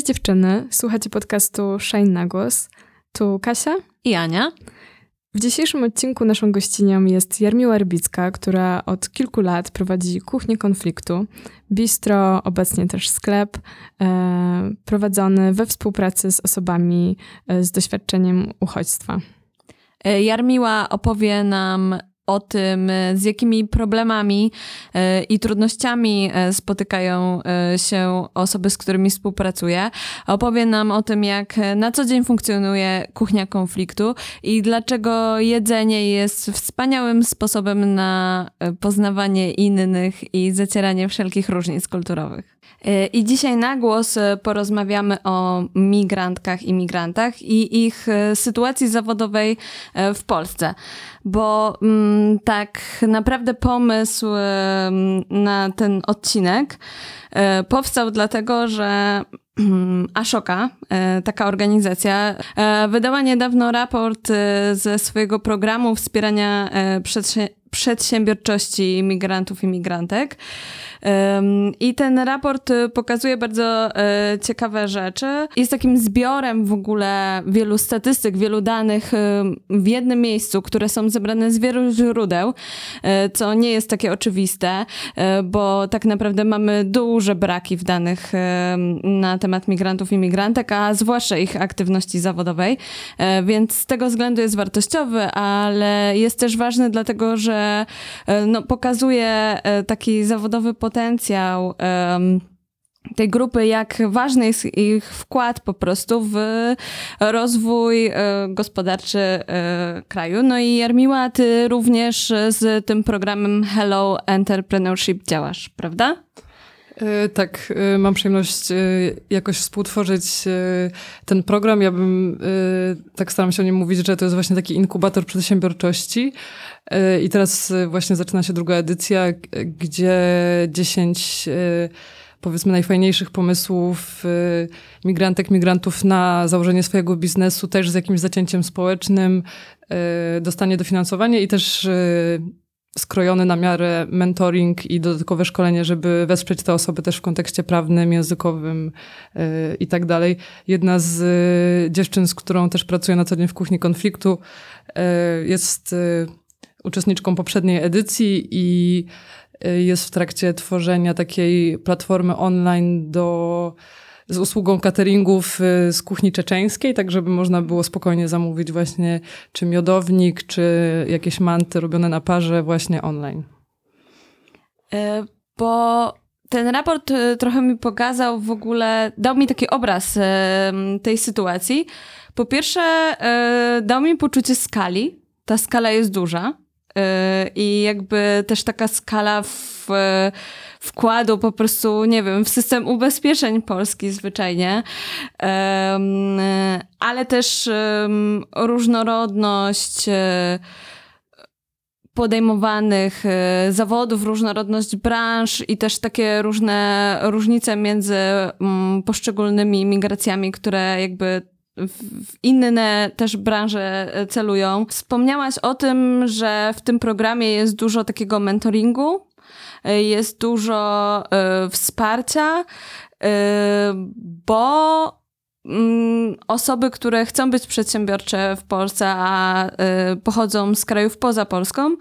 Cześć dziewczyny, słuchacie podcastu Shine na głos. Tu Kasia i Ania. W dzisiejszym odcinku naszą gościnią jest Jarmiła Rybicka, która od kilku lat prowadzi kuchnię konfliktu, bistro, obecnie też sklep, e, prowadzony we współpracy z osobami e, z doświadczeniem uchodźstwa. E, Jarmiła opowie nam o tym, z jakimi problemami e, i trudnościami e, spotykają e, się osoby, z którymi współpracuje. Opowie nam o tym, jak na co dzień funkcjonuje kuchnia konfliktu i dlaczego jedzenie jest wspaniałym sposobem na poznawanie innych i zacieranie wszelkich różnic kulturowych. I dzisiaj na głos porozmawiamy o migrantkach i migrantach i ich sytuacji zawodowej w Polsce. Bo mm, tak naprawdę pomysł na ten odcinek e, powstał dlatego, że mm, Ashoka, e, taka organizacja, e, wydała niedawno raport ze swojego programu wspierania przedsiębiorczości migrantów i migrantek. I ten raport y, pokazuje bardzo e, ciekawe rzeczy. Jest takim zbiorem w ogóle wielu statystyk, wielu danych y, w jednym miejscu, które są zebrane z wielu źródeł, e, co nie jest takie oczywiste, e, bo tak naprawdę mamy duże braki w danych na temat migrantów i migrantek, a zwłaszcza ich aktywności zawodowej. Więc z tego względu jest wartościowy, ale jest też ważny dlatego, że no, pokazuje taki zawodowy potencjał tej grupy, jak ważny jest ich wkład po prostu w rozwój e, gospodarczy e, kraju. No i Jarmiła, ty również z tym programem Hello Entrepreneurship działasz, prawda? E, tak, mam przyjemność jakoś współtworzyć ten program. Ja bym, tak staram się o nim mówić, że to jest właśnie taki inkubator przedsiębiorczości. I teraz właśnie zaczyna się druga edycja, gdzie 10 powiedzmy najfajniejszych pomysłów migrantek, migrantów na założenie swojego biznesu, też z jakimś zacięciem społecznym, dostanie dofinansowanie i też skrojony na miarę mentoring i dodatkowe szkolenie, żeby wesprzeć te osoby też w kontekście prawnym, językowym yy, i tak dalej. Jedna z y, dziewczyn, z którą też pracuję na co dzień w kuchni konfliktu, y, jest y, uczestniczką poprzedniej edycji i jest w trakcie tworzenia takiej platformy online do z usługą cateringów y, z kuchni czeczeńskiej, tak żeby można było spokojnie zamówić właśnie czy miodownik, czy jakieś manty robione na parze właśnie online. E, bo ten raport y, trochę mi pokazał w ogóle, dał mi taki obraz e, tej sytuacji. Po pierwsze, dał mi poczucie skali. Ta skala jest duża. I jakby też taka skala w wkładu po prostu, nie wiem, w system ubezpieczeń polski zwyczajnie, ale też różnorodność e, podejmowanych e, zawodów, różnorodność branż i też takie różne różnice między mm, poszczególnymi migracjami, które jakby w inne też branże e, celują. Wspomniałaś o tym, że w tym programie jest dużo takiego mentoringu, jest dużo e, wsparcia, e, bo mm, osoby, które chcą być przedsiębiorcze w Polsce, a pochodzą z krajów poza Polską,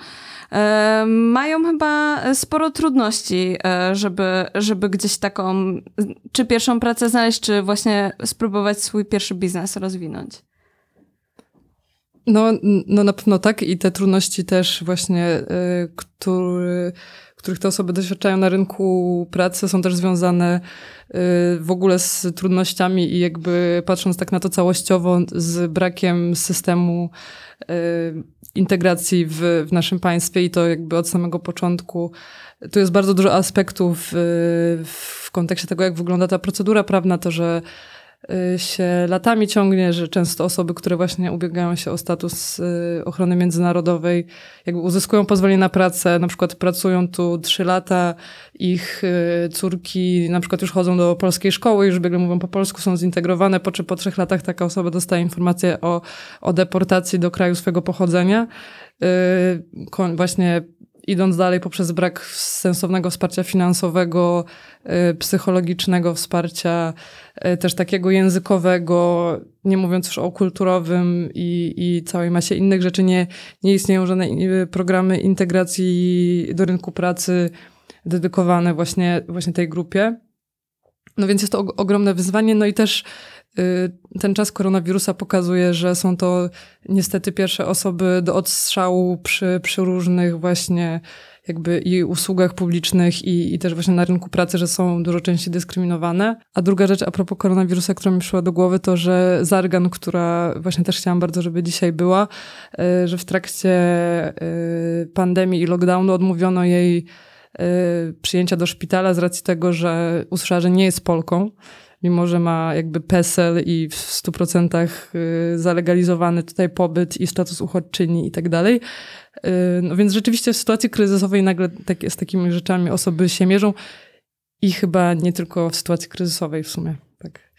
mają chyba sporo trudności, żeby, żeby gdzieś taką, czy pierwszą pracę znaleźć, czy właśnie spróbować swój pierwszy biznes rozwinąć. No, no na pewno tak i te trudności też właśnie, które których te osoby doświadczają na rynku pracy, są też związane y, w ogóle z trudnościami i jakby patrząc tak na to całościowo, z brakiem systemu y, integracji w, w naszym państwie i to jakby od samego początku. Tu jest bardzo dużo aspektów y, w kontekście tego, jak wygląda ta procedura prawna, to, że się latami ciągnie, że często osoby, które właśnie ubiegają się o status y, ochrony międzynarodowej, jakby uzyskują pozwolenie na pracę, na przykład pracują tu trzy lata, ich y, córki na przykład już chodzą do polskiej szkoły, już biegle mówią po polsku, są zintegrowane, po czy po trzech latach taka osoba dostaje informację o, o deportacji do kraju swego pochodzenia. Właśnie idąc dalej poprzez brak sensownego wsparcia finansowego, y, psychologicznego wsparcia, y, też takiego językowego, nie mówiąc już o kulturowym i, i całej masie innych rzeczy, nie, nie istnieją żadne y, programy integracji do rynku pracy dedykowane właśnie, właśnie tej grupie. No więc jest to ogromne wyzwanie, no i też ten czas koronawirusa pokazuje, że są to niestety pierwsze osoby do odstrzału przy, przy różnych właśnie jakby i usługach publicznych i, i też właśnie na rynku pracy, że są dużo częściej dyskryminowane. A druga rzecz a propos koronawirusa, która mi przyszła do głowy, to że Zargan, która właśnie też chciałam bardzo, żeby dzisiaj była, y, że w trakcie y, pandemii i lockdownu odmówiono jej y, przyjęcia do szpitala z racji tego, że usłyszała, że nie jest Polką mimo że ma jakby PESEL i w 100% zalegalizowany tutaj pobyt i status uchodźczyni i tak dalej. Y, no więc rzeczywiście w sytuacji kryzysowej nagle tak, z takimi rzeczami osoby się mierzą i chyba nie tylko w sytuacji kryzysowej w sumie. Tak.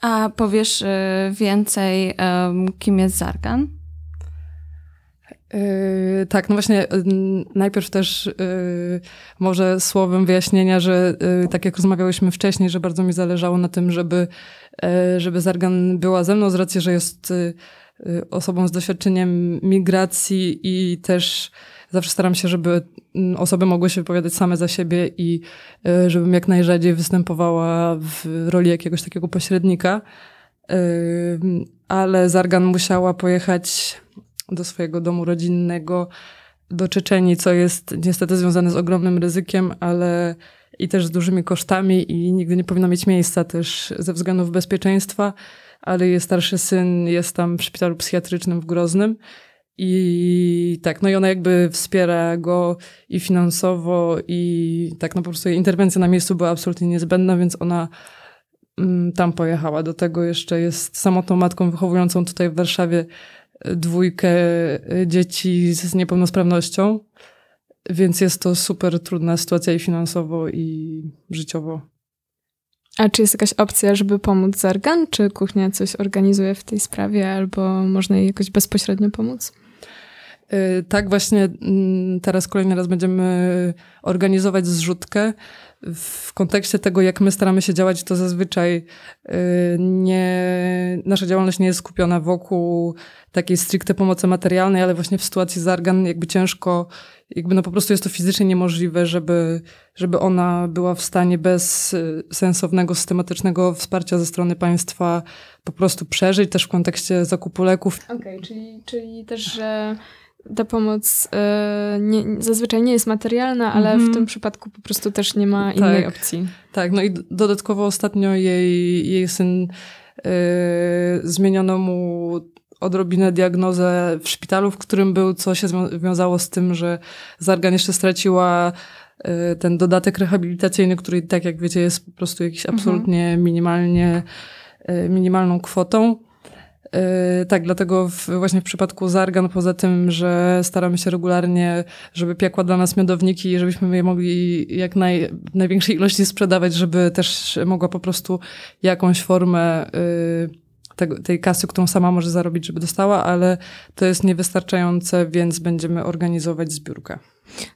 A powiesz y, więcej, kim jest Zargan? Yy, tak, no właśnie, yy, najpierw też yy, może słowem wyjaśnienia, że yy, tak jak rozmawiałyśmy wcześniej, że bardzo mi zależało na tym, żeby, yy, żeby Zargan była ze mną z racji, że jest yy, osobą z doświadczeniem migracji i też zawsze staram się, żeby mm, osoby mogły się wypowiadać same za siebie i żebym jak najrzadziej występowała w roli jakiegoś takiego pośrednika. Ale Zargan musiała pojechać do swojego domu rodzinnego do Czeczeni, co jest niestety związane z ogromnym ryzykiem, ale i też z dużymi kosztami i nigdy nie powinno mieć miejsca też ze względów bezpieczeństwa ale jej starszy syn jest tam w szpitalu psychiatrycznym w Groznym. I tak, no i ona jakby wspiera go i finansowo, i tak, no po prostu jej interwencja na miejscu była absolutnie niezbędna, więc ona mm, tam pojechała. Do tego jeszcze jest samotną matką wychowującą tutaj w Warszawie dwójkę e, dzieci z niepełnosprawnością, więc jest to super trudna sytuacja i finansowo, i życiowo. A czy jest jakaś opcja, żeby pomóc Zargan? Czy kuchnia coś organizuje w tej sprawie, albo można jej jakoś bezpośrednio pomóc? Y, tak, właśnie mm, teraz kolejny raz będziemy organizować zrzutkę. W kontekście tego, jak my staramy się działać, to zazwyczaj y, nie, nasza działalność nie jest skupiona wokół takiej stricte pomocy materialnej, ale właśnie w sytuacji Zargan jakby ciężko jakby no po prostu jest to fizycznie niemożliwe, żeby, żeby ona była w stanie bez y, sensownego, systematycznego wsparcia ze strony państwa po prostu przeżyć, też w kontekście zakupu leków. Okej, okay, czyli, czyli też, że ta pomoc y, nie, zazwyczaj nie jest materialna, ale mm -hmm. w mhm. tym przypadku po prostu też nie ma innej tak, opcji. Tak, no i dodatkowo ostatnio jej, jej syn y, zmieniono mu odrobinę diagnozę w szpitalu, w którym był, co się wiązało z tym, że Zargan jeszcze straciła y, ten dodatek rehabilitacyjny, który tak jak wiecie jest po prostu jakiś mhm. absolutnie minimalnie, y, minimalną kwotą. Y, tak, dlatego w, właśnie w przypadku Zargan, poza tym, że staramy się regularnie, żeby piekła dla nas miodowniki żebyśmy je mogli jak naj, największej ilości sprzedawać, żeby też mogła po prostu jakąś formę tego, tej kasy, którą sama może zarobić, żeby dostała, ale to jest niewystarczające, więc będziemy organizować zbiórkę.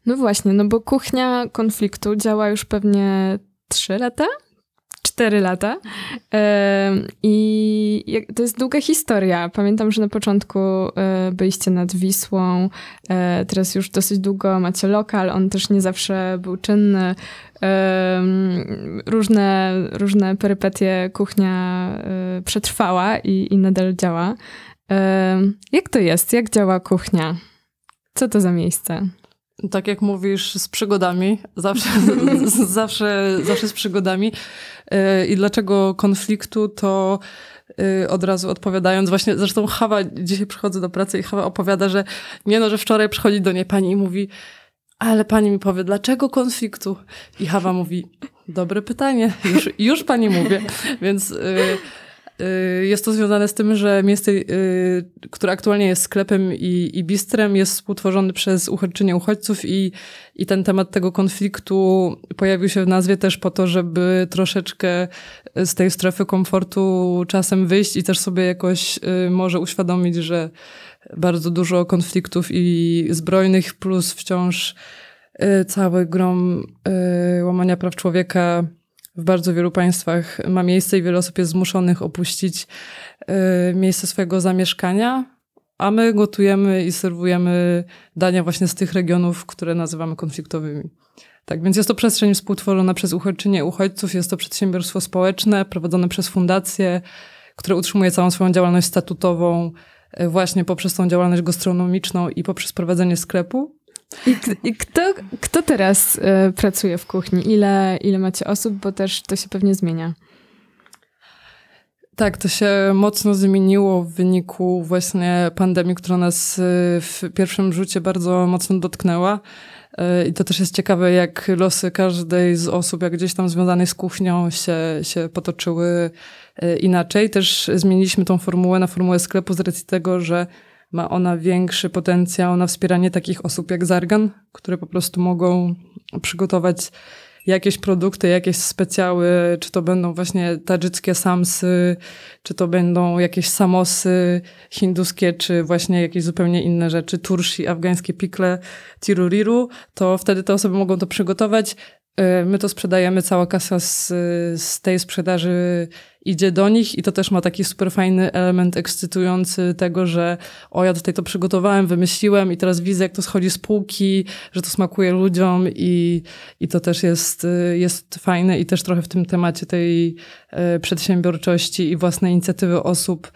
No właśnie, no bo kuchnia konfliktu działa już pewnie trzy lata, cztery lata. I to jest długa historia. Pamiętam, że na początku e, byliście nad Wisłą, e, teraz już dosyć długo macie lokal, on też nie zawsze był czynny. Różne, różne perypetie kuchnia e, przetrwała i, i nadal działa. Jak to jest? Jak działa kuchnia? Co to za miejsce? Tak jak mówisz, z przygodami, zawsze, zawsze, zawsze z przygodami. Y, I dlaczego konfliktu, to y, od razu odpowiadając, właśnie zresztą Hawa, dzisiaj przychodzę do pracy i Hawa opowiada, że nie no, że wczoraj przychodzi do niej pani i mówi, ale pani mi powie, dlaczego konfliktu? I Hawa mówi, dobre pytanie, już, już pani mówię. Więc, Y, jest to związane z tym, że miejsce, y, które aktualnie jest sklepem i, i bistrem, jest współtworzony przez uchodźczynie uchodźców i, i ten temat tego konfliktu pojawił się w nazwie też po to, żeby troszeczkę z tej strefy komfortu czasem wyjść i też sobie jakoś y, może uświadomić, że bardzo dużo konfliktów i zbrojnych, plus wciąż cały grom łamania praw człowieka w bardzo wielu państwach ma miejsce i wiele osób jest zmuszonych opuścić y, miejsce swojego zamieszkania, a my gotujemy i serwujemy dania właśnie z tych regionów, które nazywamy konfliktowymi. Tak, więc jest to przestrzeń współtworzona przez uchodźczynie uchodźców, jest to przedsiębiorstwo społeczne prowadzone przez fundację, które utrzymuje całą swoją działalność statutową y, właśnie poprzez tą działalność gastronomiczną i poprzez prowadzenie sklepu. I, i kto, kto teraz y, pracuje w kuchni? Ile, ile macie osób? Bo też to się pewnie zmienia. Tak, to się mocno zmieniło w wyniku właśnie pandemii, która nas y, w pierwszym rzucie bardzo mocno dotknęła. Y, I to też jest ciekawe, jak losy każdej z osób, jak gdzieś tam związanych z kuchnią się, się potoczyły inaczej. Też zmieniliśmy tą formułę na formułę sklepu z racji tego, że ma ona większy potencjał na wspieranie takich osób jak Zargan, które po prostu mogą przygotować jakieś produkty, jakieś specjały, czy to będą właśnie tadżyckie samsy, czy to będą jakieś samosy hinduskie, czy właśnie jakieś zupełnie inne rzeczy, turshi, afgańskie pikle, tiruriru, to wtedy te osoby mogą to przygotować, my to sprzedajemy, cała kasa z, z tej sprzedaży idzie do nich i to też ma taki super fajny element ekscytujący tego, że o ja tutaj to przygotowałem, wymyśliłem i teraz widzę jak to schodzi z półki, że to smakuje ludziom i, i to też jest, y, jest fajne i też trochę w tym temacie tej y, przedsiębiorczości i własnej inicjatywy osób.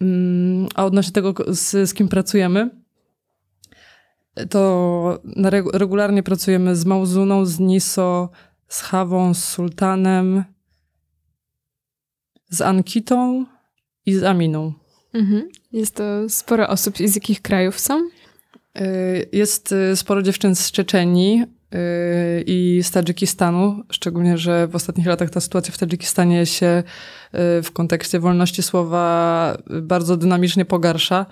Mm, a odnośnie tego, z, z kim pracujemy, to regularnie pracujemy z Mauzuną, z Niso, z Hawą, z Sultanem, z Ankitą i z Aminą. Mhm. Jest to sporo osób. I z jakich krajów są? Y, jest y, sporo dziewczyn z Czeczenii y, i z Tadżykistanu, szczególnie, że w ostatnich latach ta sytuacja w Tadżykistanie się w kontekście wolności słowa bardzo dynamicznie pogarsza.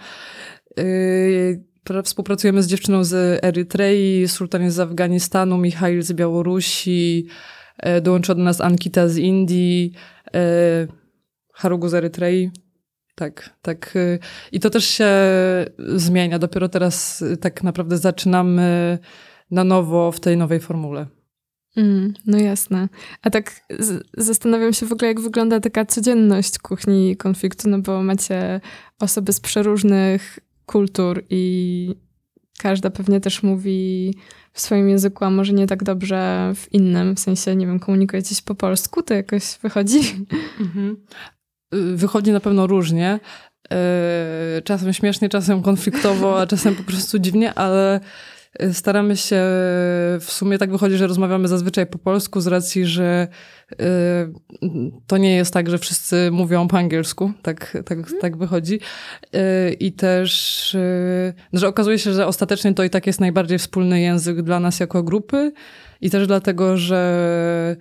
Współpracujemy z dziewczyną z Erytrei, Sultan z Afganistanu, Michail z Białorusi, e, dołączyła do nas Ankita z Indii, e, Harugu z Erytrei. Tak, tak. E, I to też się zmienia. Dopiero teraz tak naprawdę zaczynamy na nowo w tej nowej formule. Mm, no jasne. A tak zastanawiam się w ogóle, jak wygląda taka codzienność kuchni konfliktu, no bo macie osoby z przeróżnych kultur i każda pewnie też mówi w swoim języku, a może nie tak dobrze w innym, w sensie, nie wiem, komunikuje coś po polsku, to jakoś wychodzi? Mhm. Wychodzi na pewno różnie. E, czasem śmiesznie, czasem konfliktowo, a czasem po prostu dziwnie, ale Staramy się, w sumie tak wychodzi, że rozmawiamy zazwyczaj po polsku z racji, że y, to nie jest tak, że wszyscy mówią po angielsku, tak, tak, mhm. tak wychodzi. Y, I też, y, że okazuje się, że ostatecznie to i tak jest najbardziej wspólny język dla nas jako grupy i też dlatego, że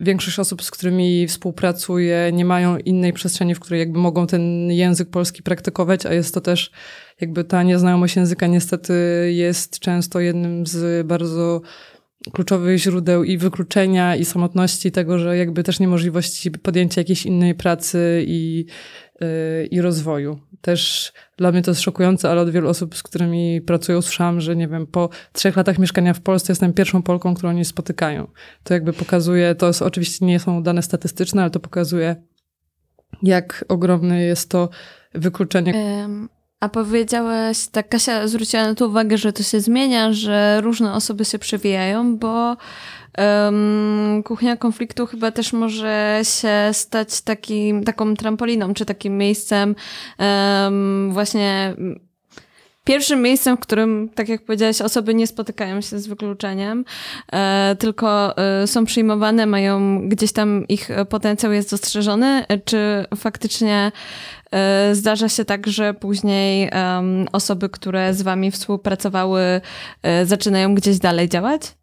większość osób, z którymi współpracuję, nie mają innej przestrzeni, w której jakby mogą ten język polski praktykować, a jest to też jakby ta nieznajomość języka niestety jest często jednym z bardzo kluczowych źródeł i wykluczenia, i samotności, tego, że jakby też niemożliwości podjęcia jakiejś innej pracy i, i rozwoju. Też dla mnie to jest szokujące, ale od wielu osób, z którymi pracuję, usłyszałam, że nie wiem, po trzech latach mieszkania w Polsce jestem pierwszą Polką, którą oni spotykają. To jakby pokazuje, to jest, oczywiście nie są dane statystyczne, ale to pokazuje, jak ogromne jest to wykluczenie. Um a powiedziałeś, tak Kasia zwróciła na to uwagę, że to się zmienia, że różne osoby się przewijają, bo um, kuchnia konfliktu chyba też może się stać takim, taką trampoliną, czy takim miejscem um, właśnie pierwszym miejscem, w którym, tak jak powiedziałaś, osoby nie spotykają się z wykluczeniem, e, tylko e, są przyjmowane, mają gdzieś tam ich potencjał jest dostrzeżony, czy faktycznie e, zdarza się tak, że później osoby, które z wami współpracowały, e, zaczynają gdzieś dalej działać?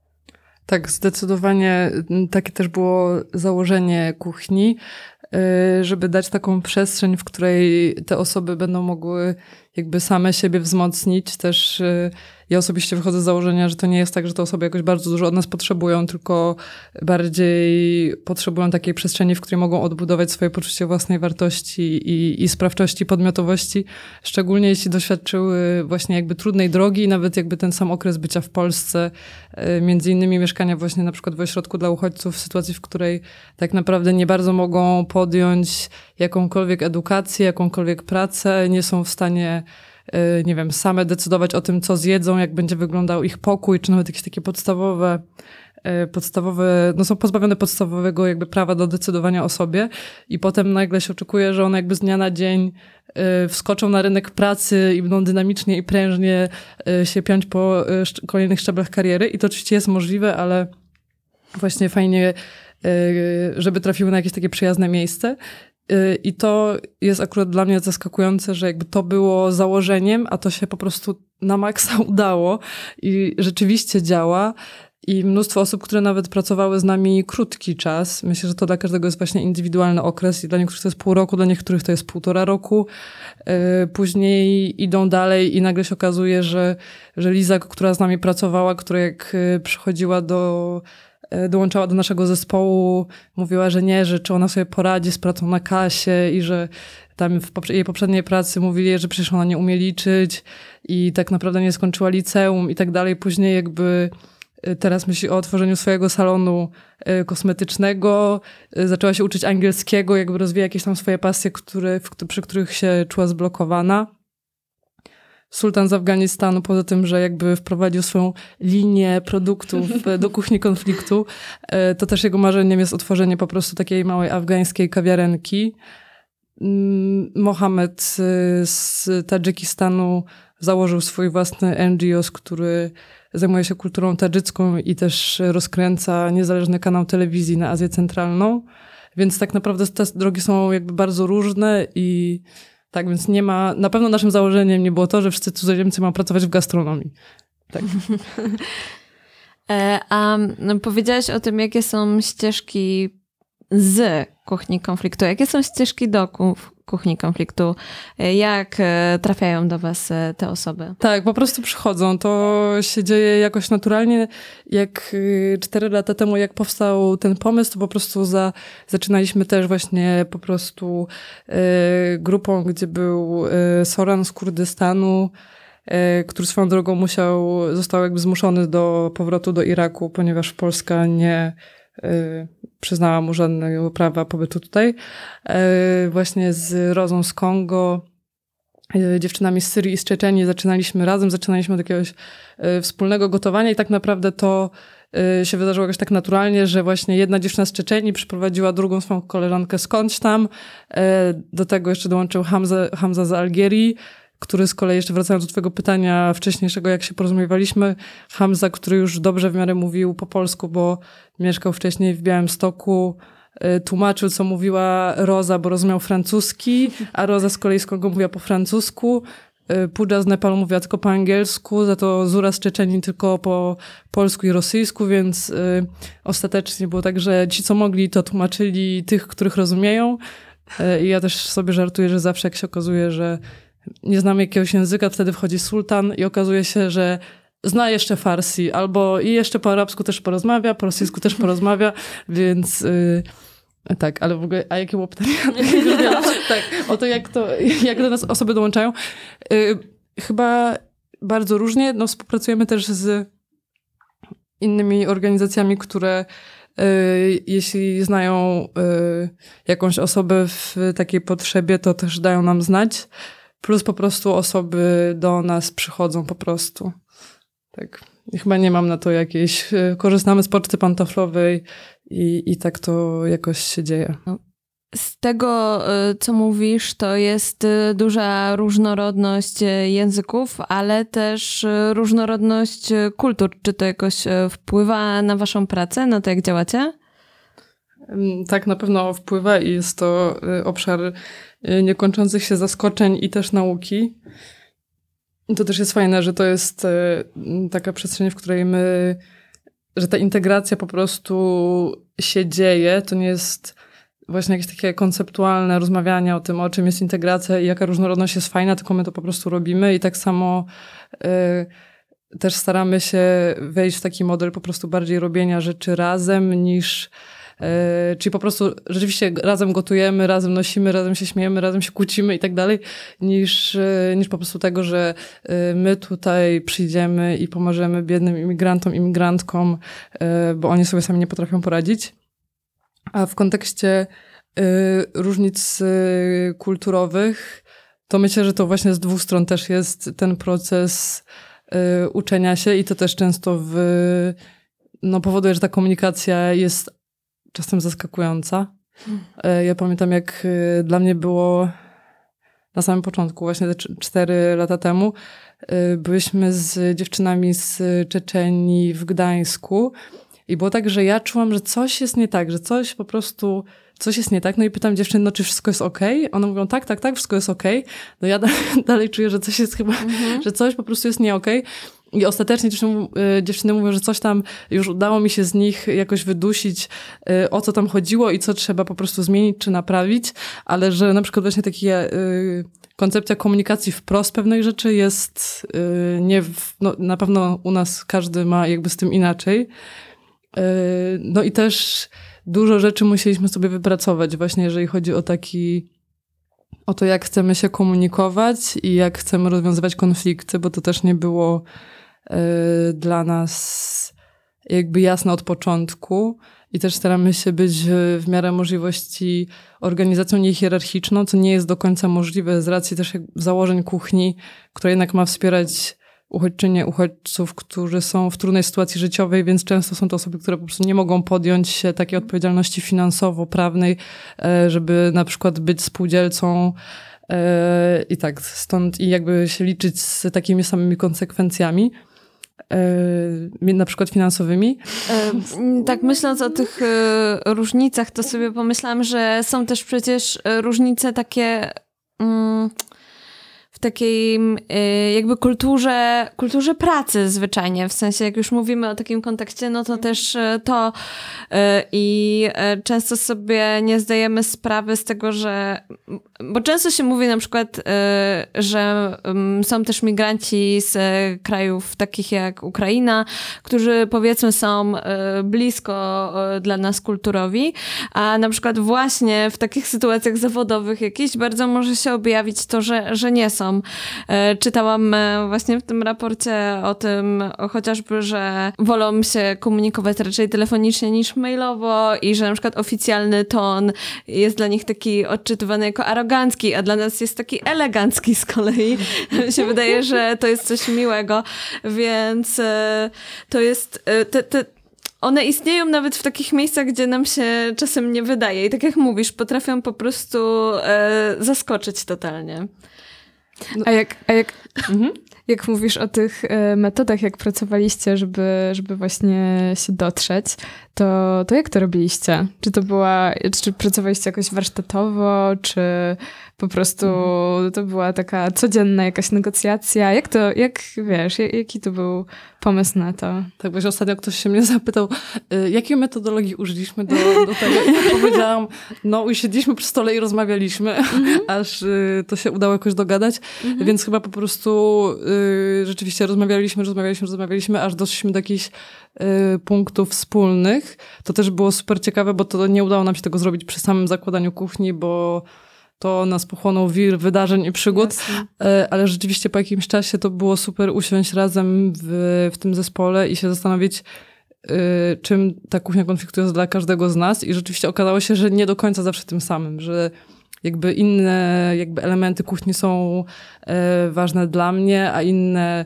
Tak, zdecydowanie takie też było założenie kuchni. żeby dać taką przestrzeń, w której te osoby będą mogły jakby same siebie wzmocnić. Też ja osobiście wychodzę z założenia, że to nie jest tak, że te osoby jakoś bardzo dużo od nas potrzebują, tylko bardziej potrzebują takiej przestrzeni, w której mogą odbudować swoje poczucie własnej wartości i, i sprawczości, podmiotowości, szczególnie jeśli doświadczyły właśnie jakby trudnej drogi, nawet jakby ten sam okres bycia w Polsce, e, między innymi mieszkania właśnie na przykład w ośrodku dla uchodźców, w sytuacji, w której tak naprawdę nie bardzo mogą podjąć jakąkolwiek edukację, jakąkolwiek pracę, nie są w stanie Y, nie wiem, same decydować o tym, co zjedzą, jak będzie wyglądał ich pokój, czy nawet jakieś takie podstawowe, y, podstawowe, no są pozbawione podstawowego jakby prawa do decydowania o sobie i potem nagle się oczekuje, że one jakby z dnia na dzień y, wskoczą na rynek pracy i będą dynamicznie i prężnie się piąć po kolejnych szczeblach kariery i to oczywiście jest możliwe, ale właśnie fajnie żeby trafiły na jakieś takie przyjazne miejsce. Y, I to jest akurat dla mnie zaskakujące, że jakby to było założeniem, a to się po prostu na maksa udało i rzeczywiście działa. I mnóstwo osób, które nawet pracowały z nami krótki czas. Myślę, że to dla każdego jest właśnie indywidualny okres i dla niektórych to jest pół roku, dla niektórych to jest półtora roku. Y, później idą dalej i nagle się okazuje, że, że Liza, która z nami pracowała, która jak y, przychodziła do dołączała do naszego zespołu, mówiła, że nie, że czy ona sobie poradzi z pracą na kasie i że tam w jej poprzedniej pracy mówili, że przecież ona nie umie liczyć i tak naprawdę nie skończyła liceum i tak dalej. Później jakby e, teraz myśli o otworzeniu swojego salonu e, kosmetycznego, zaczęła się uczyć angielskiego, jakby rozwija jakieś tam swoje pasje, które, przy których się czuła zblokowana sultan z Afganistanu, poza tym, że jakby wprowadził swoją linię produktów do kuchni konfliktu, e, to też jego marzeniem jest otworzenie po prostu takiej małej afgańskiej kawiarenki. Mm, Mohamed e, z Tadżykistanu założył swój własny NGO, który zajmuje się kulturą tadżycką i też rozkręca niezależny kanał telewizji na Azję Centralną. Więc tak naprawdę te drogi są jakby bardzo różne i tak, więc nie ma, na pewno naszym założeniem nie było to, że wszyscy cudzoziemcy mają pracować w gastronomii. Tak. E, a no, powiedziałaś o tym, jakie są ścieżki z kuchni konfliktu. Jakie są ścieżki do kuchni konfliktu? Jak e, trafiają do Was e, te osoby? Tak, po prostu przychodzą. To się dzieje jakoś naturalnie. Jak y, cztery lata temu, jak powstał ten pomysł, to po prostu za, zaczynaliśmy też właśnie po prostu y, grupą, gdzie był y, Soran z Kurdystanu, y, który swoją drogą musiał, został jakby zmuszony do powrotu do Iraku, ponieważ Polska nie przyznała mu żadnego prawa pobytu tutaj. Y, właśnie z Rozą z Kongo, y, dziewczynami z Syrii i z Czeczenii zaczynaliśmy razem, zaczynaliśmy od jakiegoś wspólnego gotowania i tak naprawdę to się wydarzyło jakoś tak naturalnie, że właśnie jedna dziewczyna z Czeczenii przyprowadziła drugą swoją koleżankę skądś tam. Do tego jeszcze dołączył Hamza, Hamza z Algierii, który z kolei, jeszcze wracając do twojego pytania wcześniejszego, jak się porozumiewaliśmy, Hamza, który już dobrze w miarę mówił po polsku, bo mieszkał wcześniej w Białymstoku, y, tłumaczył, co mówiła Roza, bo rozumiał francuski, a Roza z kolei z kogo mówiła po francusku. Y, Pudża z Nepalu mówiła tylko po angielsku, za to Zura z Czeczeni tylko po polsku i rosyjsku, więc y, ostatecznie było tak, że ci, co mogli, to tłumaczyli tych, których rozumieją. I ja też sobie żartuję, że zawsze jak się okazuje, że nie znamy jakiegoś języka, wtedy wchodzi sultan i okazuje się, że zna jeszcze farsi, albo i jeszcze po arabsku też porozmawia, po rosyjsku też porozmawia, więc yy, tak, ale w ogóle, a jakie było pytanie? tak, o to jak, to, jak do nas osoby dołączają. Yy, chyba bardzo różnie, no współpracujemy też z innymi organizacjami, które y, jeśli znają y, jakąś osobę w takiej potrzebie, to też dają nam znać. Plus po prostu osoby do nas przychodzą po prostu. Tak. Chyba nie mam na to jakiejś. E, korzystamy z poczty pantoflowej i, i tak to jakoś się dzieje. No, z tego, e, co mówisz, to jest e, duża różnorodność języków, ale też różnorodność kultur. Czy to jakoś wpływa na Waszą pracę, na to, jak działacie? Tak, na pewno wpływa i jest to obszar niekończących się zaskoczeń i też nauki. To też jest fajne, że to jest y, taka przestrzeń, w której my, że ta integracja po prostu się dzieje. To nie jest właśnie jakieś takie konceptualne rozmawiania o tym, o czym jest integracja i jaka różnorodność jest fajna, tylko my to po prostu robimy i tak samo y, też staramy się wejść w taki model po prostu bardziej robienia rzeczy razem niż y, czyli po prostu rzeczywiście razem gotujemy, razem nosimy, razem się śmiejemy, razem się kłócimy i tak dalej, niż, y, niż po prostu tego, że my tutaj przyjdziemy i pomożemy biednym imigrantom, imigrantkom, bo oni sobie sami nie potrafią poradzić. A w kontekście różnic kulturowych, to myślę, że to właśnie z dwóch stron też jest ten proces uczenia się i to też często w, no, powoduje, że ta komunikacja jest czasem zaskakująca. Hmm. Ja pamiętam, jak dla mnie było na samym początku, właśnie te cztery lata temu, byliśmy z dziewczynami z Czeczenii w Gdańsku i było tak, że ja czułam, że coś jest nie tak, że coś po prostu, coś jest nie tak. No i pytam dziewczyn, no czy wszystko jest okej? Okay? One mówią, tak, tak, tak, wszystko jest okej. Okay. No ja dalej czuję, że coś jest chyba, mhm. że coś po prostu jest nie okej. Okay. I ostatecznie dziewczyny, y, dziewczyny mówią, że coś tam już udało mi się z nich jakoś wydusić, y, o co tam chodziło i co trzeba po prostu zmienić czy naprawić, ale że na przykład właśnie takie y, koncepcja komunikacji wprost pewnej rzeczy jest nie, no, na pewno u nas każdy ma jakby z tym inaczej. No i też dużo rzeczy musieliśmy sobie wypracować, właśnie jeżeli chodzi o taki, o to, jak chcemy się komunikować i jak chcemy rozwiązywać konflikty, bo to też nie było dla nas jakby jasne od początku. I też staramy się być w miarę możliwości organizacją niehierarchiczną, co nie jest do końca możliwe z racji też założeń kuchni, która jednak ma wspierać uchodźczynie, uchodźców, którzy są w trudnej sytuacji życiowej, więc często są to osoby, które po prostu nie mogą podjąć się takiej odpowiedzialności finansowo-prawnej, e, żeby na przykład być spółdzielcą e, i tak stąd i jakby się liczyć z takimi samymi konsekwencjami na przykład finansowymi. Tak, myśląc o tych różnicach, to sobie pomyślałam, że są też przecież różnice takie. Mm, takiej y, jakby kulturze, kulturze pracy zwyczajnie. W sensie, jak już mówimy o takim kontekście, no to mhm. też y, to y, i często sobie nie zdajemy sprawy z tego, że bo często się mówi na przykład, że są też migranci z krajów takich jak Ukraina, którzy powiedzmy są blisko dla nas kulturowi, a na przykład właśnie w takich sytuacjach zawodowych jakichś bardzo może się objawić to, że, że nie są E, czytałam e, właśnie w tym raporcie o tym chociażby, że wolą się komunikować raczej telefonicznie niż mailowo i że na przykład oficjalny ton jest dla nich taki odczytywany jako arogancki, a dla nas jest taki elegancki z kolei. Mi się wydaje, że to jest coś miłego, więc e, to jest te, te, one istnieją nawet w takich miejscach, gdzie nam się czasem nie wydaje. I tak jak mówisz, potrafią po prostu e, zaskoczyć totalnie. A jak, a jak, mhm. jak mówisz o tych e, metodach, jak pracowaliście, żeby, żeby właśnie się dotrzeć, to, to jak to robiliście? Czy to była, czy pracowaliście jakoś warsztatowo, czy po prostu mhm. to była taka codzienna jakaś negocjacja? Jak to, jak wiesz, jaki to był pomysł na to? Tak, bo ostatnio ktoś się mnie zapytał, y, jakiej metodologii użyliśmy do, do tego? I powiedziałam, no usiedliśmy przy stole i rozmawialiśmy, mhm. aż y, to się udało jakoś dogadać, mhm. więc chyba po prostu y, rzeczywiście rozmawialiśmy, rozmawialiśmy, rozmawialiśmy, aż doszliśmy do jakichś punktów wspólnych. To też było super ciekawe, bo to nie udało nam się tego zrobić przy samym zakładaniu kuchni, bo to nas pochłonął wir wydarzeń i przygód, Jasne. E, ale rzeczywiście po jakimś czasie to było super usiąść razem w, w tym zespole i się zastanowić, e, czym ta kuchnia konfliktu jest dla każdego z nas i rzeczywiście okazało się, że nie do końca zawsze tym samym, że jakby inne jakby elementy kuchni są e, ważne dla mnie, a inne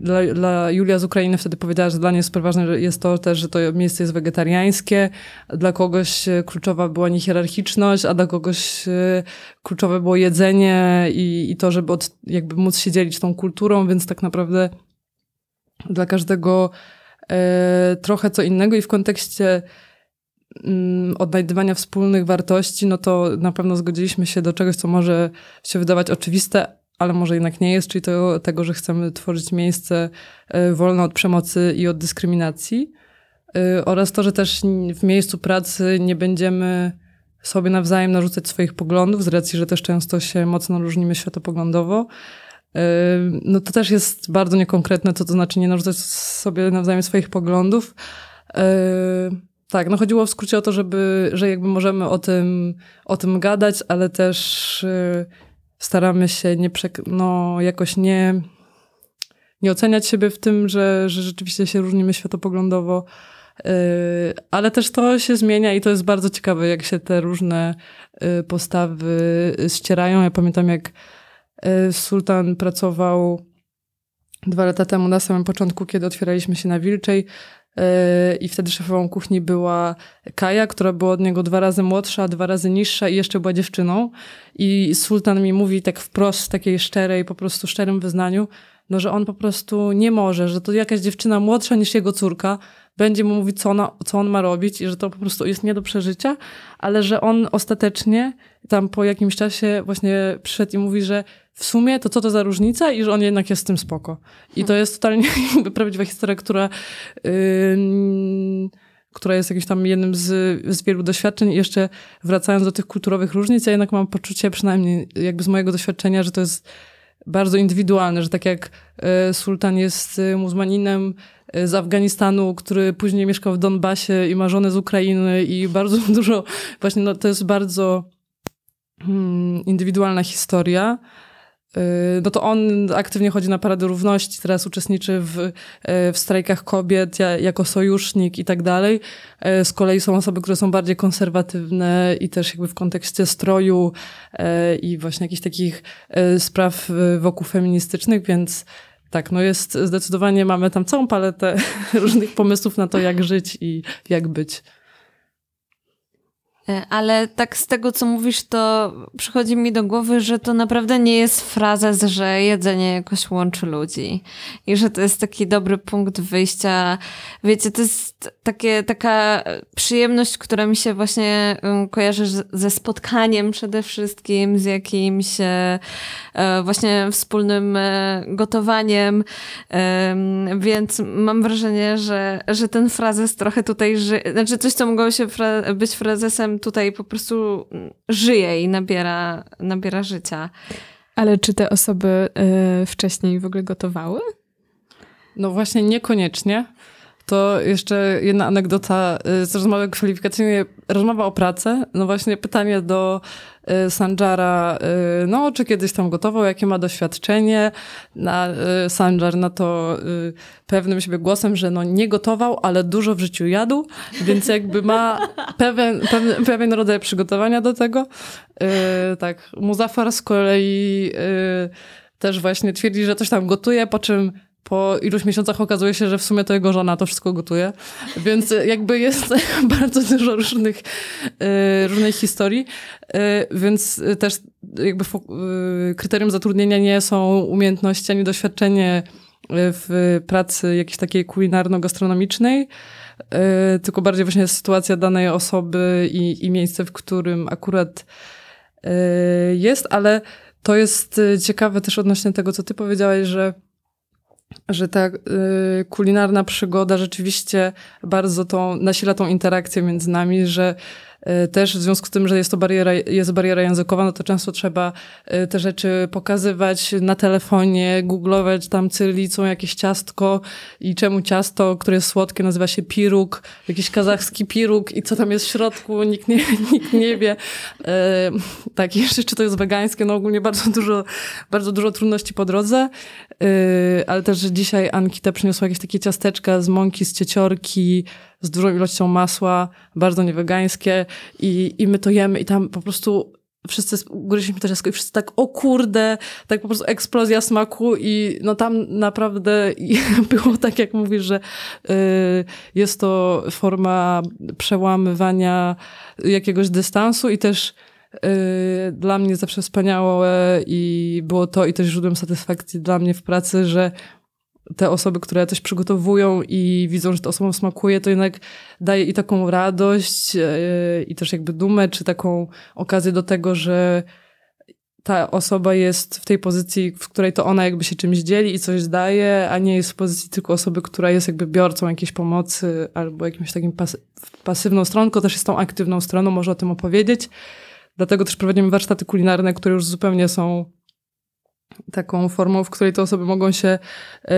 dla, dla Julia z Ukrainy wtedy powiedziała, że dla niej super ważne jest to też, że to miejsce jest wegetariańskie, dla kogoś e, kluczowa była niehierarchiczność, a dla kogoś e, kluczowe było jedzenie i, i to, żeby od, jakby móc się dzielić tą kulturą, więc tak naprawdę dla każdego e, trochę co innego i w kontekście odnajdywania wspólnych wartości, no to na pewno zgodziliśmy się do czegoś, co może się wydawać oczywiste, ale może jednak nie jest, czyli to, tego, że chcemy tworzyć miejsce e, wolne od przemocy i od dyskryminacji. E, oraz to, że też w miejscu pracy nie będziemy sobie nawzajem narzucać swoich poglądów, z racji, że też często się mocno różnimy światopoglądowo. No to też jest bardzo niekonkretne, co to znaczy nie narzucać sobie nawzajem swoich poglądów. Tak, no chodziło w skrócie o to, żeby, że jakby możemy o tym, o tym gadać, ale też staramy się nie, no jakoś nie, nie oceniać siebie w tym, że, że rzeczywiście się różnimy światopoglądowo, yy, ale też to się zmienia i to jest bardzo ciekawe, jak się te różne yy, postawy ścierają. Ja pamiętam, jak yy, Sultan pracował dwa lata temu na samym początku, kiedy otwieraliśmy się na Wilczej, i wtedy szefową kuchni była Kaja, która była od niego dwa razy młodsza, dwa razy niższa i jeszcze była dziewczyną. I sultan mi mówi tak wprost, w takiej szczerej, po prostu szczerym wyznaniu, no, że on po prostu nie może, że to jakaś dziewczyna młodsza niż jego córka będzie mu mówić, co, ona, co on ma robić i że to po prostu jest nie do przeżycia, ale że on ostatecznie tam po jakimś czasie właśnie przyszedł i mówi, że w sumie to co to za różnica i że on jednak jest z tym spoko. I to jest totalnie prawdziwa historia, która, yy, która jest jakimś tam jednym z, z wielu doświadczeń. I jeszcze wracając do tych kulturowych różnic, ja jednak mam poczucie, przynajmniej jakby z mojego doświadczenia, że to jest bardzo indywidualne, że tak jak y, sultan jest y, muzułmaninem y, z Afganistanu, który później mieszkał w Donbasie i ma żonę z Ukrainy i bardzo dużo, właśnie no, to jest bardzo hmm, indywidualna historia. Y, no to on aktywnie chodzi na Paradę Równości, teraz uczestniczy w, y, w strajkach kobiet jako sojusznik i tak dalej. Y, z kolei są osoby, które są bardziej konserwatywne i też jakby w kontekście stroju i właśnie jakichś takich spraw wokół feministycznych, więc tak, no jest zdecydowanie, mamy tam całą paletę różnych pomysłów na to, jak żyć i jak być. E, ale tak z tego, co mówisz, to przychodzi mi do głowy, że to naprawdę nie jest frazes, że jedzenie jakoś łączy ludzi. I że to jest taki dobry punkt wyjścia. Wiecie, to jest takie, taka przyjemność, która mi się właśnie um, kojarzy ze spotkaniem przede wszystkim, z jakimś e, e, właśnie wspólnym gotowaniem. Więc mam wrażenie, że, że ten frazes trochę tutaj żyje. Znaczy coś, co mogło się fra być frazesem tutaj po prostu żyje i nabiera, nabiera życia. Ale czy te osoby y, wcześniej w ogóle gotowały? No właśnie niekoniecznie. To jeszcze jedna anegdota y, z rozmowy kwalifikacyjnej, rozmowa o pracę. No właśnie pytanie do y, Sanjara, y, no czy kiedyś tam gotował, jakie ma doświadczenie. Na, Sanjar na to pewnym siebie głosem, że no nie gotował, ale dużo w życiu jadł, więc jakby ma pewien, pewien, pewien rodzaj przygotowania do tego. Tak, Muzafar z kolei też właśnie twierdzi, że coś tam gotuje, po czym po iluś miesiącach okazuje się, że w sumie to jego żona to wszystko gotuje. Więc jakby jest bardzo dużo różnych, y, różnych historii. Y, więc też jakby kryterium zatrudnienia nie są umiejętności ani doświadczenie w pracy jakiejś takiej kulinarno-gastronomicznej, tylko bardziej właśnie sytuacja danej osoby i, i miejsce, w którym akurat jest, ale to jest ciekawe też odnośnie tego, co ty powiedziałeś, że że ta y, kulinarna przygoda rzeczywiście bardzo tą, nasila tą interakcję między nami, że też w związku z tym, że jest to bariera, jest bariera językowa, no to często trzeba y, te rzeczy pokazywać na telefonie, googlować tam cyrylicą jakieś ciastko i czemu ciasto, które jest słodkie, nazywa się piruk, jakiś kazachski piruk i co tam jest w środku, nikt nie, nikt nie wie. E, tak, jeszcze czy to jest wegańskie, no ogólnie bardzo dużo, bardzo dużo trudności po drodze, e, ale też, dzisiaj Ankita przyniosła jakieś takie ciasteczka z mąki, z cieciorki, z dużą ilością masła, bardzo niewegańskie i, i my to jemy i tam po prostu wszyscy ugryźliśmy to ciastko i wszyscy tak, o kurde, tak po prostu eksplozja smaku i no tam naprawdę było tak, jak mówisz, że y, jest to forma przełamywania jakiegoś dystansu i też y, dla mnie zawsze wspaniałe i było to i też źródłem satysfakcji dla mnie w pracy, że te osoby, które coś przygotowują i widzą, że to osobom smakuje, to jednak daje i taką radość, yy, i też jakby dumę, czy taką okazję do tego, że ta osoba jest w tej pozycji, w której to ona jakby się czymś dzieli i coś daje, a nie jest w pozycji tylko osoby, która jest jakby biorcą jakiejś pomocy albo jakimś takim pas pasywną stroną, tylko też jest tą aktywną stroną, może o tym opowiedzieć. Dlatego też prowadzimy warsztaty kulinarne, które już zupełnie są taką formą, w której te osoby mogą się yy,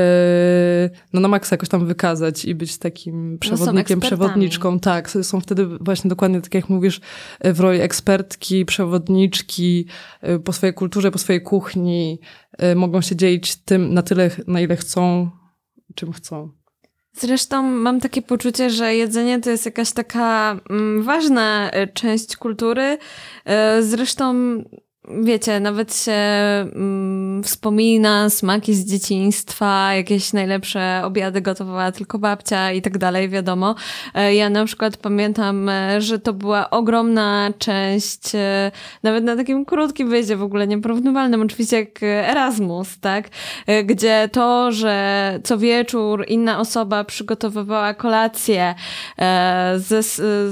no na maksa jakoś tam wykazać i być takim no, przewodnikiem, no przewodniczką. Tak, są wtedy właśnie dokładnie tak jak mówisz, e, w roli ekspertki, przewodniczki yy, po swojej kulturze, po swojej kuchni. Yy, mogą się dzielić tym na tyle, na ile chcą, czym chcą. Zresztą mam takie poczucie, że jedzenie to jest jakaś taka mm, ważna część kultury. Zresztą wiecie, nawet się mm, wspomina smaki z dzieciństwa, jakieś najlepsze obiady gotowała tylko babcia i tak dalej, wiadomo. E, ja na przykład pamiętam, e, że to była ogromna część, e, nawet na takim krótkim wyjeździe, w ogóle nieporównywalnym, oczywiście jak Erasmus, tak? Gdzie to, że co wieczór inna osoba przygotowywała kolację ze,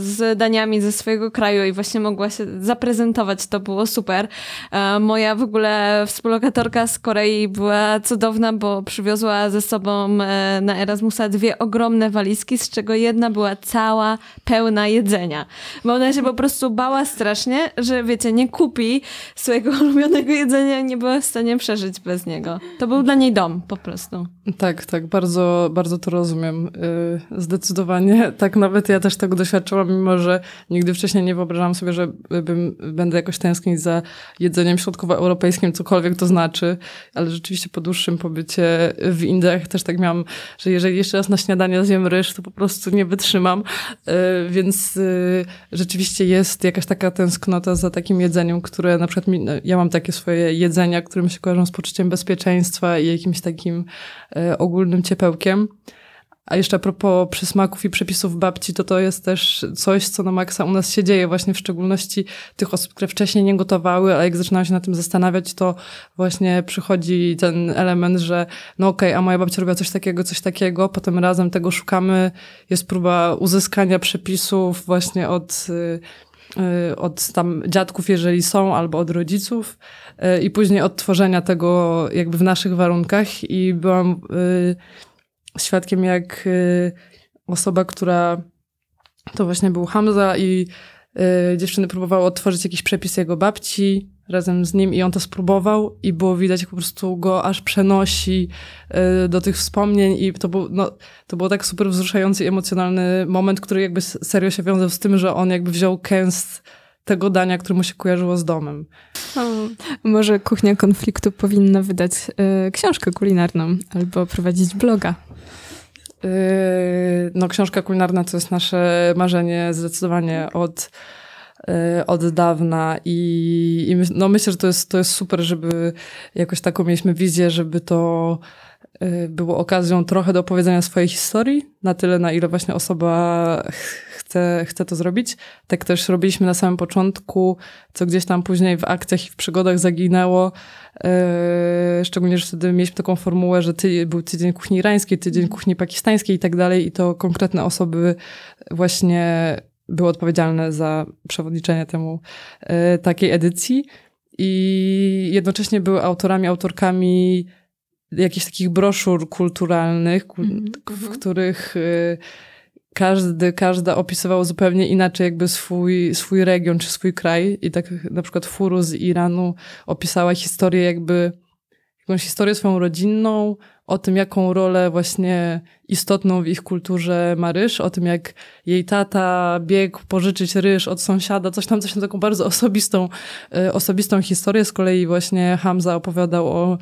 z daniami ze swojego kraju i właśnie mogła się zaprezentować, to było super. E, moja w ogóle współlokatorka z Korei była cudowna, bo przywiozła ze sobą e, na Erasmusa dwie ogromne walizki, z czego jedna była cała pełna jedzenia. Bo ona się po prostu bała strasznie, że wiecie, nie kupi swojego ulubionego jedzenia nie była w stanie przeżyć bez niego. To był dla niej dom po prostu. Tak, tak, bardzo, bardzo to rozumiem. Y, zdecydowanie. Tak nawet ja też tego doświadczyłam, mimo że nigdy wcześniej nie wyobrażałam sobie, że bym, będę jakoś tęsknić za jedzeniem środkowoeuropejskim, cokolwiek to znaczy, ale rzeczywiście po dłuższym pobycie w Indiach też tak miałam, że jeżeli jeszcze raz na śniadanie zjem ryż, to po prostu nie wytrzymam, y, więc y, rzeczywiście jest jakaś taka tęsknota za takim jedzeniem, które na przykład mi, no, ja mam takie swoje jedzenia, które mi się kojarzą z poczuciem bezpieczeństwa i jakimś takim y, ogólnym ciepełkiem. A jeszcze a propos przysmaków i przepisów babci, to to jest też coś, co na maksa u nas się dzieje, właśnie w szczególności tych osób, które wcześniej nie gotowały, a jak zaczynają się na tym zastanawiać, to właśnie przychodzi ten element, że no okej, okay, a moja babcia robiła coś takiego, coś takiego, potem razem tego szukamy, jest próba uzyskania przepisów właśnie od y, y, od tam dziadków, jeżeli są, albo od rodziców y, i później odtworzenia tego jakby w naszych warunkach. I byłam świadkiem, jak y, osoba, która to właśnie był Hamza i y, dziewczyny próbowały otworzyć jakiś przepis jego babci razem z nim i on to spróbował i było widać, jak po prostu go aż przenosi y, do tych wspomnień i to był, no, to było tak super wzruszający emocjonalny moment, który jakby serio się wiązał z tym, że on jakby wziął kęs tego dania, które mu się kojarzyło z domem. może kuchnia konfliktu powinna wydać y, książkę kulinarną albo prowadzić bloga. Yy, no, książka kulinarna to jest nasze marzenie zdecydowanie od, yy, od dawna i, i no myślę, że to jest, to jest super, żeby jakoś taką mieliśmy wizję, żeby to było okazją trochę do opowiedzenia swojej historii, na tyle, na ile właśnie osoba chce, chce to zrobić. Tak też robiliśmy na samym początku, co gdzieś tam później w akcjach i w przygodach zaginęło. Yy, szczególnie, że wtedy mieliśmy taką formułę, że ty, był tydzień kuchni irańskiej, tydzień mhm. kuchni pakistańskiej i tak dalej i to konkretne osoby właśnie były odpowiedzialne za przewodniczenie temu yy, takiej edycji i jednocześnie były autorami, autorkami jakichś takich broszur kulturalnych, -hmm. w których y, każdy, każda opisywała zupełnie inaczej jakby swój, swój region czy swój kraj. I tak na przykład Furu z Iranu opisała historię jakby, jakąś historię swoją rodzinną, o tym, jaką rolę właśnie istotną w ich kulturze ma ryż, o tym, jak jej tata biegł pożyczyć ryż od sąsiada, coś tam, coś tam, taką bardzo osobistą, y, osobistą historię. Z kolei właśnie Hamza opowiadał o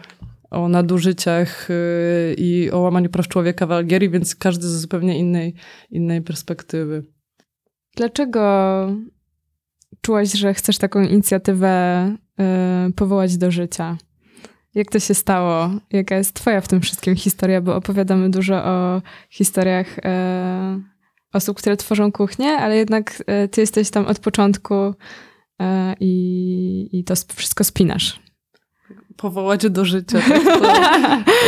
o nadużyciach y, i o łamaniu praw człowieka w Algierii, więc każdy z zupełnie innej, innej perspektywy. Dlaczego czułaś, że chcesz taką inicjatywę y, powołać do życia? Jak to się stało? Jaka jest twoja w tym wszystkim historia? Bo opowiadamy dużo o historiach y, osób, które tworzą kuchnię, ale jednak ty jesteś tam od początku i, i to wszystko spinasz powołać do życia. Tak, to,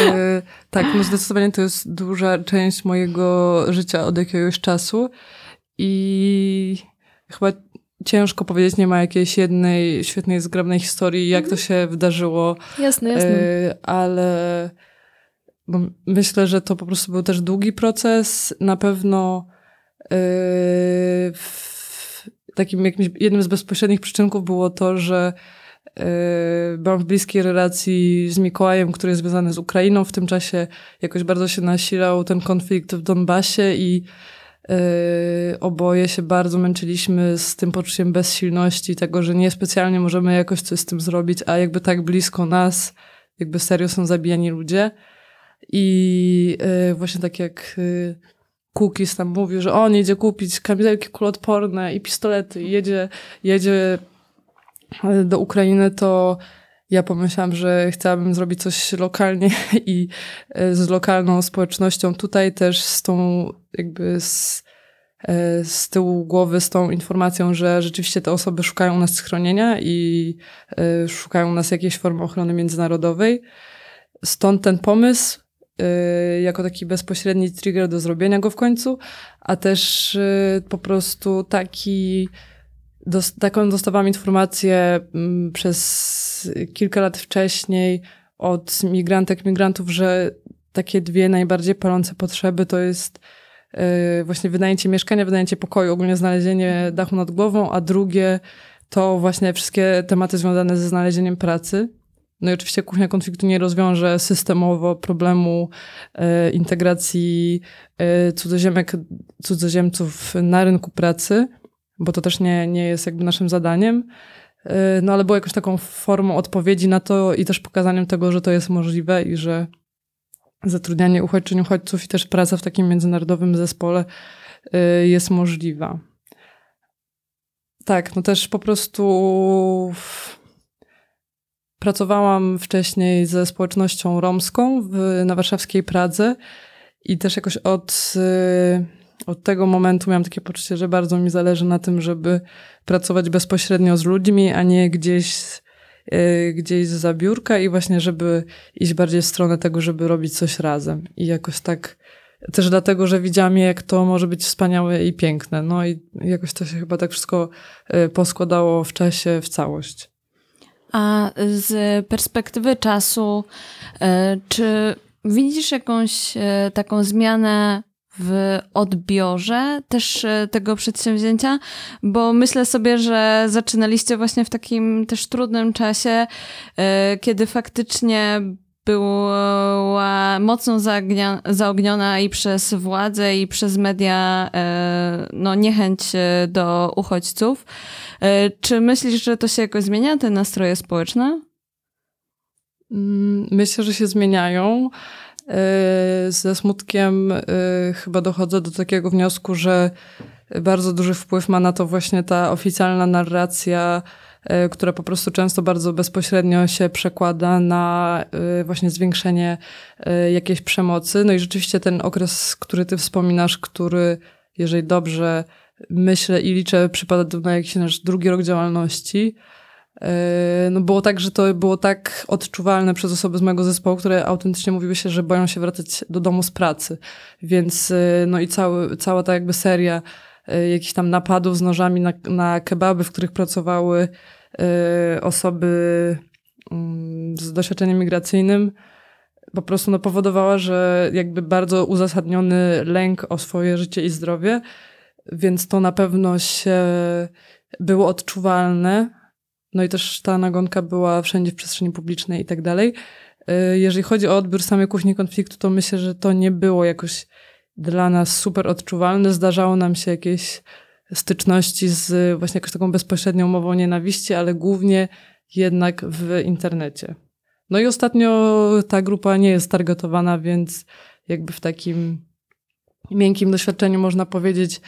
yy, tak, no zdecydowanie to jest duża część mojego życia od jakiegoś czasu i chyba ciężko powiedzieć, nie ma jakiejś jednej świetnej, zgrabnej historii, jak to Mhm. się wydarzyło. Jasne, jasne. E, ale myślę, że to po prostu był też długi proces. Na pewno w- takim jakimś jednym z bezpośrednich przyczynków było to, że byłam w bliskiej relacji z Mikołajem, który jest związany z Ukrainą. W tym czasie jakoś bardzo się nasilał ten konflikt w Donbasie i e, oboje się bardzo męczyliśmy z tym poczuciem bezsilności, tego, że niespecjalnie możemy jakoś coś z tym zrobić, a jakby tak blisko nas, jakby serio są zabijani ludzie. I e, właśnie tak jak Kukis tam mówił, że on jedzie kupić kamizelki kuloodporne i pistolety jedzie, jedzie do Ukrainy, to ja pomyślałam, że chciałabym zrobić coś lokalnie i e, z lokalną społecznością tutaj też z tą jakby z, e, z tyłu głowy z tą informacją, że rzeczywiście te osoby szukają u nas schronienia i e, szukają u nas jakiejś formy ochrony międzynarodowej. Stąd ten pomysł jako taki bezpośredni trigger do zrobienia go w końcu, a też po prostu taki dos- taką dostawałam informację mm, przez kilka lat wcześniej od migrantek, migrantów, że takie dwie najbardziej palące potrzeby to jest y, właśnie wynajęcie mieszkania, wynajęcie pokoju, ogólnie znalezienie dachu nad głową, a drugie to właśnie wszystkie tematy związane ze znalezieniem pracy. No i oczywiście kuchnia konfliktu nie rozwiąże systemowo problemu e, integracji e, cudzoziemców na rynku pracy, bo to też nie, nie jest jakby naszym zadaniem. E, no ale było jakąś taką formą odpowiedzi na to i też pokazaniem tego, że to jest możliwe i że zatrudnianie uchodźczyń, uchodźców i też praca w takim międzynarodowym zespole e, jest możliwa. Tak, no też po prostu Pracowałam wcześniej ze społecznością romską w, na warszawskiej Pradze i też jakoś od, y, od tego momentu miałam takie poczucie, że bardzo mi zależy na tym, żeby pracować bezpośrednio z ludźmi, a nie gdzieś, y, gdzieś za biurka i właśnie, żeby iść bardziej w stronę tego, żeby robić coś razem. I jakoś tak też dlatego, że widziałam, jak to może być wspaniałe i piękne. No i jakoś to się chyba tak wszystko y, poskładało w czasie w całość. A z perspektywy czasu, e, czy widzisz jakąś e, taką zmianę w odbiorze też e, tego przedsięwzięcia? Bo myślę sobie, że zaczynaliście właśnie w takim też trudnym czasie, e, kiedy faktycznie była mocno zaogniona i przez władze, i przez media e, no, niechęć do uchodźców. Czy myślisz, że to się jakoś zmienia, te nastroje społeczne? Mm, Myślę, że się zmieniają. Yy, Ze smutkiem yy, chyba dochodzę do takiego wniosku, że bardzo duży wpływ ma na to właśnie ta oficjalna narracja, yy, która po prostu często bardzo bezpośrednio się przekłada na właśnie zwiększenie jakiejś przemocy. No i rzeczywiście ten okres, który ty wspominasz, który, jeżeli dobrze myślę i liczę, przypada na jakiś nasz drugi rok działalności, No było tak, że to było tak odczuwalne przez osoby z mojego zespołu, które autentycznie mówiły się, że boją się wracać do domu z pracy. Więc yy, no i cały, cała ta jakby seria yy, jakichś tam napadów z nożami na, na kebaby, w których pracowały yy, osoby mm, z doświadczeniem migracyjnym, po prostu no, powodowała, że jakby bardzo uzasadniony lęk o swoje życie i zdrowie, więc to na pewno się było odczuwalne. No i też ta nagonka była wszędzie w przestrzeni publicznej i tak dalej. Y, Jeżeli chodzi o odbiór samej kuchni konfliktu, to myślę, że to nie było jakoś dla nas super odczuwalne. Zdarzało nam się jakieś styczności z właśnie jakąś taką bezpośrednią mową nienawiści, ale głównie jednak w internecie. No i ostatnio ta grupa nie jest targetowana, więc jakby w takim miękkim doświadczeniu można powiedzieć,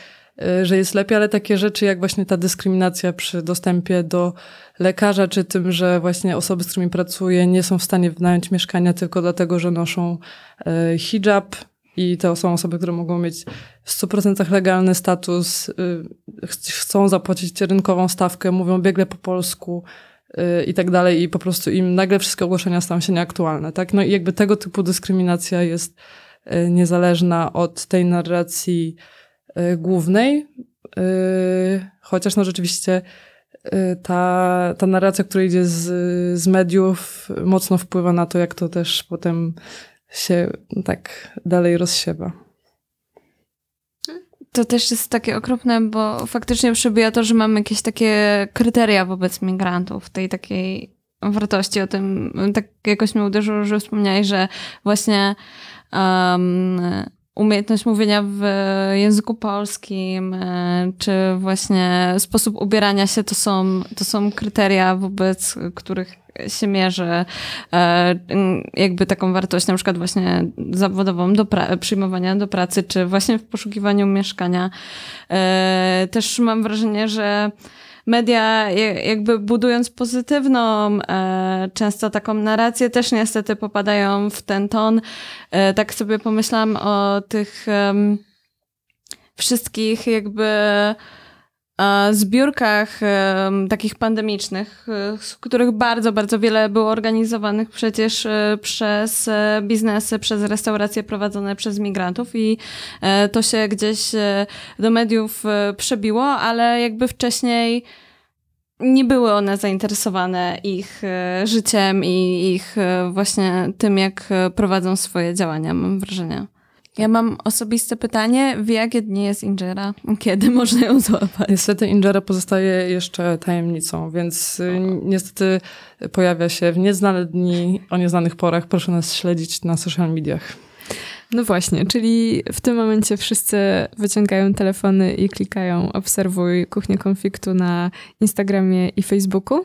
że jest lepiej, ale takie rzeczy jak właśnie ta dyskryminacja przy dostępie do lekarza, czy tym, że właśnie osoby, z którymi pracuję, nie są w stanie wynająć mieszkania tylko dlatego, że noszą y, hijab i to są osoby, które mogą mieć w 100% legalny status, y, ch- chcą zapłacić rynkową stawkę, mówią biegle po polsku y, i tak dalej i po prostu im nagle wszystkie ogłoszenia stają się nieaktualne, tak? No i jakby tego typu dyskryminacja jest y, niezależna od tej narracji y, głównej. chociaż no rzeczywiście ta, ta narracja, która idzie z, z mediów, mocno wpływa na to, jak to też potem się tak dalej rozsiewa. To też jest takie okropne, bo faktycznie przebija to, że mamy jakieś takie kryteria wobec migrantów, tej takiej wartości. O tym tak jakoś mnie uderzyło, że wspomniałeś, że właśnie um, umiejętność mówienia w języku polskim, e, czy właśnie sposób ubierania się, to są, to są kryteria, wobec których się mierzy e, jakby taką wartość, na przykład właśnie zawodową do przyjmowania do pracy, czy właśnie w poszukiwaniu mieszkania. E, też mam wrażenie, że media jakby budując pozytywną e, często taką narrację też niestety popadają w ten ton. E, tak sobie pomyślałam o tych wszystkich jakby zbiórkach takich pandemicznych, z których bardzo, bardzo wiele było organizowanych przecież przez biznesy, przez restauracje prowadzone przez migrantów i to się gdzieś do mediów przebiło, ale jakby wcześniej nie były one zainteresowane ich e, życiem i ich e, właśnie tym, jak e, prowadzą swoje działania, mam wrażenie. Ja mam osobiste pytanie, w jakie dni jest Injera? Kiedy można ją złapać? Niestety Injera pozostaje jeszcze tajemnicą, więc niestety pojawia się w nieznane dni, o nieznanych porach. Proszę nas śledzić na social mediach. No właśnie, czyli w tym momencie wszyscy wyciągają telefony i klikają obserwuj kuchnię konfliktu na Instagramie i Facebooku.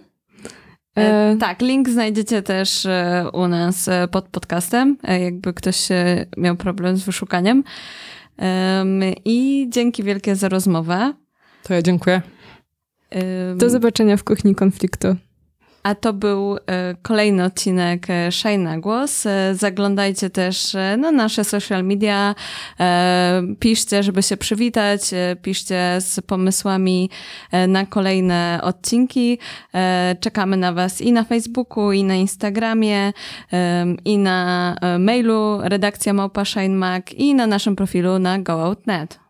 E, e tak, link znajdziecie też e, u nas e, pod podcastem, jakby ktoś miał problem z wyszukaniem. I dzięki wielkie za rozmowę. To ja dziękuję. Do zobaczenia w kuchni konfliktu. A to był e, kolejny odcinek e, Szaj na Głos. E, zaglądajcie też na nasze social media. Piszcie, żeby się przywitać. Piszcie z pomysłami na kolejne odcinki. Czekamy na Was i na Facebooku, i na Instagramie, i na mailu redakcja małpa i na naszym profilu na GoOutNet.